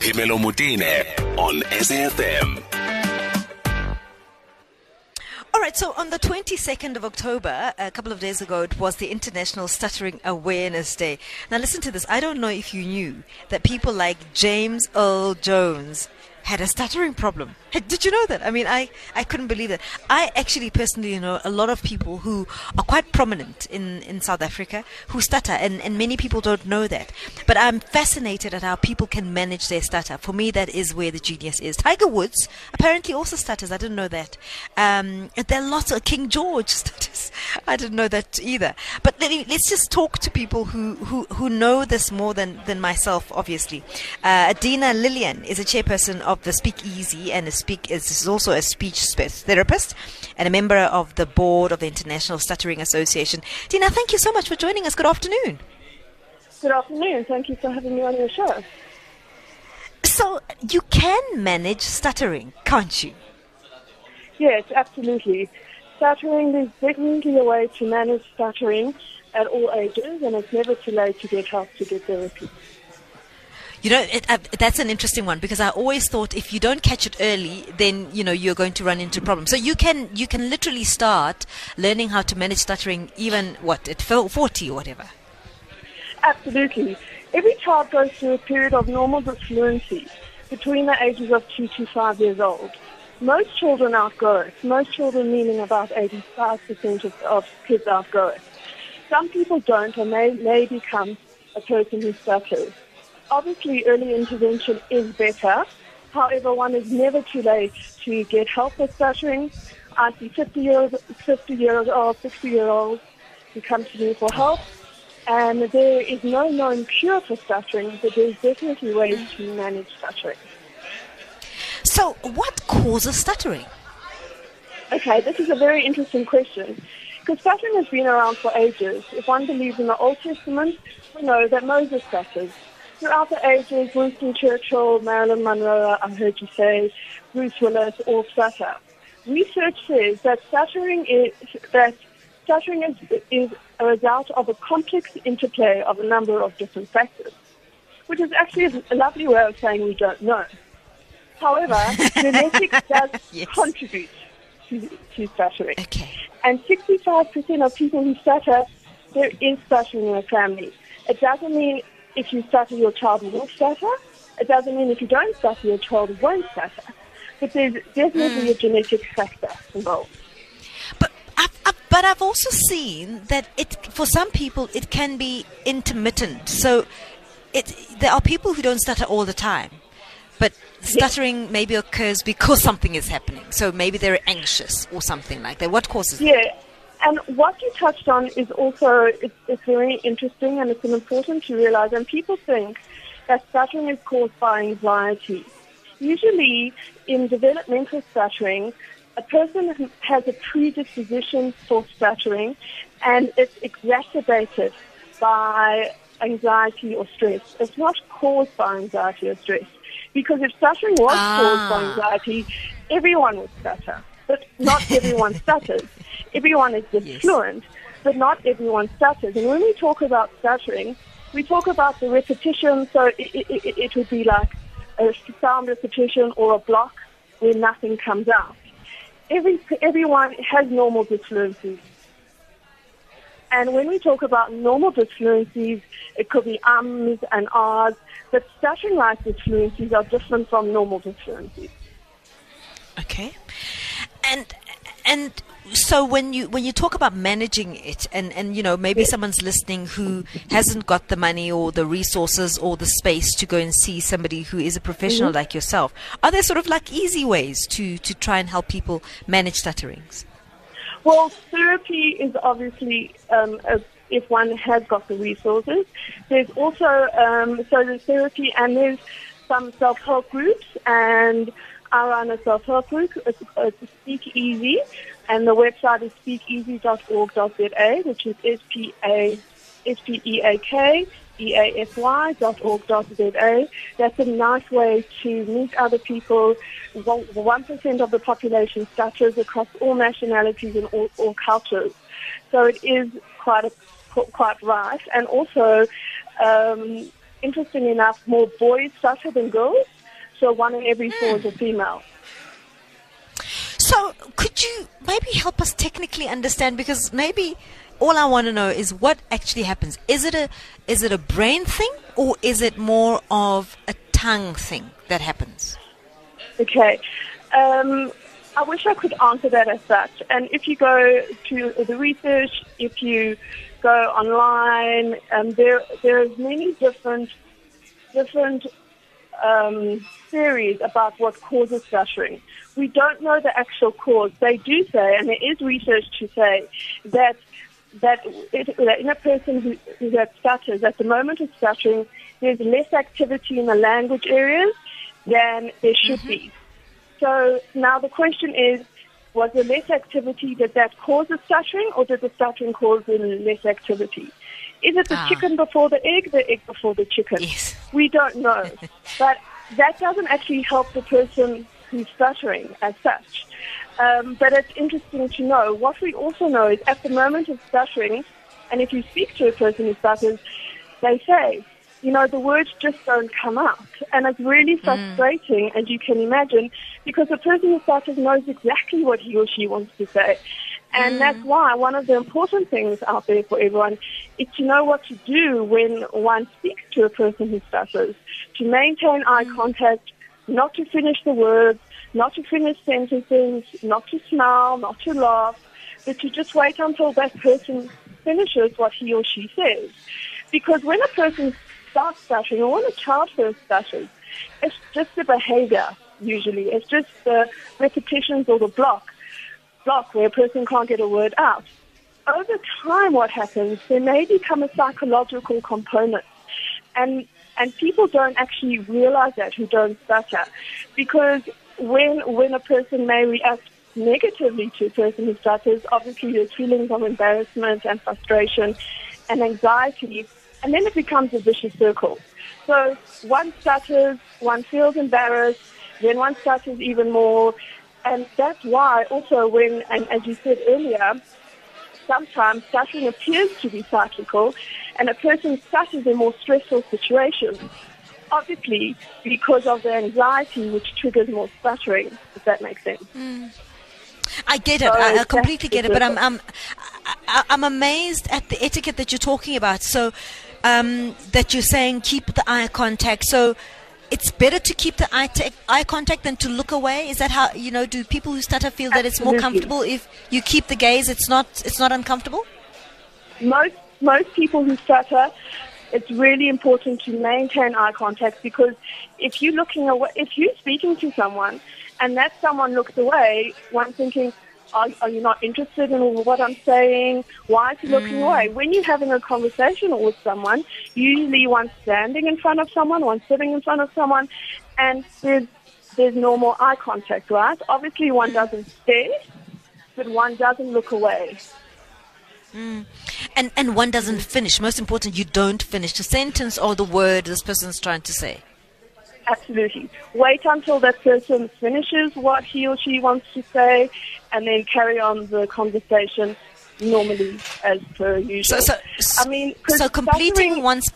Phemelo Motene on SAFM. All right, so on the 22nd of October, a couple of days ago, it was the International Stuttering Awareness Day. Now, listen to this. I don't know if you knew that people like James Earl Jones had a stuttering problem. Did you know that? I mean, I, I couldn't believe that. I actually personally know a lot of people who are quite prominent in, in South Africa who stutter, and, and many people don't know that. But I'm fascinated at how people can manage their stutter. For me, that is where the genius is. Tiger Woods apparently also stutters. I didn't know that. Um, there are lots of King George stutters. I didn't know that either. But let, us just talk to people who, who, who know this more than, than myself, obviously. Uh, Adina Lilian is a chairperson of the Speakeasy and a speak is also a speech therapist and a member of the board of the International Stuttering Association. Dina, thank you so much for joining us. Good afternoon. Good afternoon. Thank you for having me on your show. So you can manage stuttering, can't you? Yes, absolutely. Stuttering is definitely a way to manage stuttering at all ages, and it's never too late to get help to get therapy. You know, it, uh, that's an interesting one because I always thought if you don't catch it early, then you know you're going to run into problems. So you can you can literally start learning how to manage stuttering even what at 40 or whatever. Absolutely. Every child goes through a period of normal disfluency between the ages of two to five years old. Most children outgrow it. Most children, meaning about 85% of, of kids outgrow it. Some people don't, and they may become a person who stutters obviously early intervention is better. However, one is never too late to get help with stuttering. I see 50 years, 50 years old, 60 year olds who come to me for help. And there is no known cure for stuttering, but there's definitely ways to manage stuttering. So, what causes stuttering? Okay, this is a very interesting question. Because stuttering has been around for ages. If one believes in the Old Testament, we know that Moses stutters. Throughout the ages, Winston Churchill, Marilyn Monroe, I heard you say, Bruce Willis, all stutter. Research says that stuttering is that stuttering is, is a result of a complex interplay of a number of different factors, which is actually a lovely way of saying we don't know. However, genetics does yes. contribute to, to stuttering. Okay. And 65% of people who stutter, there is stuttering in the family. It doesn't mean if you stutter, your child will stutter. It doesn't mean if you don't stutter, your child won't stutter. But there's definitely mm. a genetic factor involved. But I've, I've, but I've also seen that it for some people it can be intermittent. So it there are people who don't stutter all the time. But stuttering yes. maybe occurs because something is happening. So maybe they're anxious or something like that. What causes yeah. That? And what you touched on is also it's, it's very interesting and it's important to realize. And people think that stuttering is caused by anxiety. Usually, in developmental stuttering, a person has a predisposition for stuttering, and it's exacerbated by anxiety or stress. It's not caused by anxiety or stress. Because if stuttering was ah. caused by anxiety, everyone would stutter. But not everyone stutters everyone is just yes. fluent, but not everyone stutters. And when we talk about stuttering, we talk about the repetition. So it, it, it, it would be like a sound repetition or a block where nothing comes out. Every, everyone has normal disfluencies. And when we talk about normal disfluencies, it could be ums and ahs, but stuttering-like disfluencies are different from normal disfluencies. Okay. And and so when you when you talk about managing it and and you know maybe someone's listening who hasn't got the money or the resources or the space to go and see somebody who is a professional mm-hmm. like yourself are there sort of like easy ways to to try and help people manage stutterings well therapy is obviously um, a, if one has got the resources. There's also um, so there's therapy and there's some self-help groups and I run a self-help group. It's, it's Speakeasy, and the website is speakeasy.org.za, which is S-P-A, S-P-E-A-K, E-A-S-Y dot org dot Z-A. That's a nice way to meet other people. 1% of the population stutters across all nationalities and all, all cultures. So it is quite a, quite right. And also, um, interesting enough, more boys stutter than girls. So one in every four is a female. So, could you maybe help us technically understand? Because maybe all I want to know is what actually happens. Is it a is it a brain thing or is it more of a tongue thing that happens? Okay. Um, I wish I could answer that as such. And if you go to the research, if you go online, um, there there's many different different um, theories about what causes stuttering. We don't know the actual cause. They do say, and there is research to say that that, it, that in a person who, who has stutters, at the moment of stuttering, there's less activity in the language areas than there should mm-hmm. be. So now the question is, was the less activity? Did that cause the stuttering, or did the stuttering cause the less activity? Is it the ah. chicken before the egg, the egg before the chicken? Yes. We don't know. but that doesn't actually help the person who's stuttering as such. Um, but it's interesting to know. What we also know is at the moment of stuttering, and if you speak to a person who stutters, they say, you know, the words just don't come out. And it's really mm. frustrating, mm. as you can imagine, because the person who stutters knows exactly what he or she wants to say. And mm. that's why one of the important things out there for everyone is to know what to do when one speaks to a person who stutters, to maintain eye mm. contact, not to finish the words, not to finish sentences, not to smile, not to laugh, but to just wait until that person finishes what he or she says. Because when a person starts stuttering, or when a child first stutters, it's just the behavior, usually. It's just the repetitions or the block block where a person can't get a word out. Over time, what happens, there may become a psychological component. And, and people don't actually realize that who don't stutter. Because when, when a person may react negatively to a person who stutters, obviously there's feelings of embarrassment and frustration and anxiety, and then it becomes a vicious circle. So one stutters, one feels embarrassed, then one stutters even more, and that's why also when, and as you said earlier, sometimes stuttering appears to be cyclical and a person stutters in more stressful situations. Obviously, because of the anxiety which triggers more stuttering, if that makes sense. Mm. I get it. So I, I, completely get it. But I'm, I'm, I'm amazed at the etiquette that you're talking about. So, um, that you're saying keep the eye contact. So, it's better to keep the eye, t- eye contact than to look away. Is that how you know? Do people who stutter feel that it's more comfortable if you keep the gaze? It's not. It's not uncomfortable. Most most people who stutter, it's really important to maintain eye contact because if you're looking away, if you're speaking to someone, and that someone looks away, one thinking, are, are, you not interested in what I'm saying? Why is he looking mm. away? When you're having a conversation with someone, usually one's standing in front of someone, one's sitting in front of someone, and there's, there's normal eye contact, right? Obviously, one doesn't stare, but one doesn't look away. Mm. And and one doesn't finish. Most important, you don't finish the sentence or the word this person's trying to say. Absolutely. Wait until that person finishes what he or she wants to say, and then carry on the conversation normally as per usual. So, so I mean, so completing one's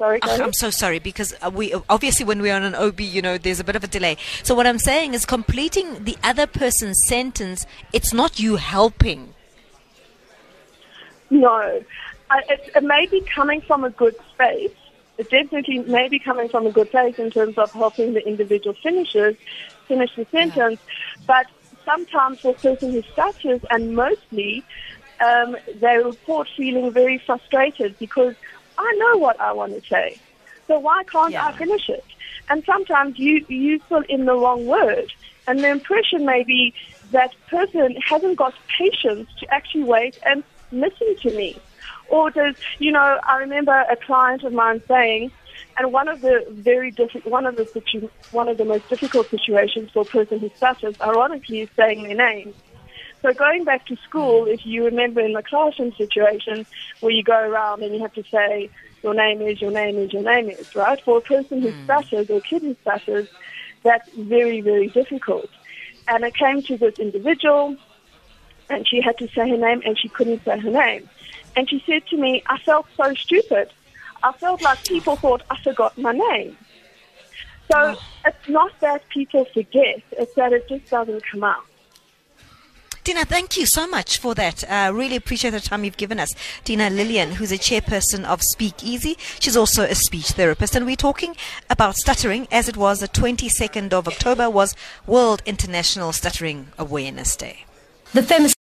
Sorry, oh, I'm so sorry because uh, we obviously when we're on an OB, you know, there's a bit of a delay. So what I'm saying is completing the other person's sentence. It's not you helping. No, I, it, it may be coming from a good space. It definitely may be coming from a good place in terms of helping the individual finishers finish the sentence, but sometimes for a person who stutters, and mostly, um, they report feeling very frustrated because I know what I want to say. So why can't yeah. I finish it? And sometimes you, you fill in the wrong word. And the impression may be that person hasn't got patience to actually wait and listen to me. Or does, you know, I remember a client of mine saying, and one of the very diffi- one of the situ- one of the most difficult situations for a person who stutters, ironically, is saying their name. So going back to school, if you remember in the classroom situation where you go around and you have to say your name is, your name is, your name is, right? For a person who mm. stutters or a kid who stutters, that's very, very difficult. And I came to this individual and she had to say her name and she couldn't say her name. And she said to me, I felt so stupid. I felt like people thought I forgot my name. So it's not that people forget, it's that it just doesn't come out. Dina, thank you so much for that. Uh, really appreciate the time you've given us. Dina Lilian, who's a chairperson of Speakeasy. She's also a speech therapist. And we're talking about stuttering as it was the 22nd of October was World International Stuttering Awareness Day. The famous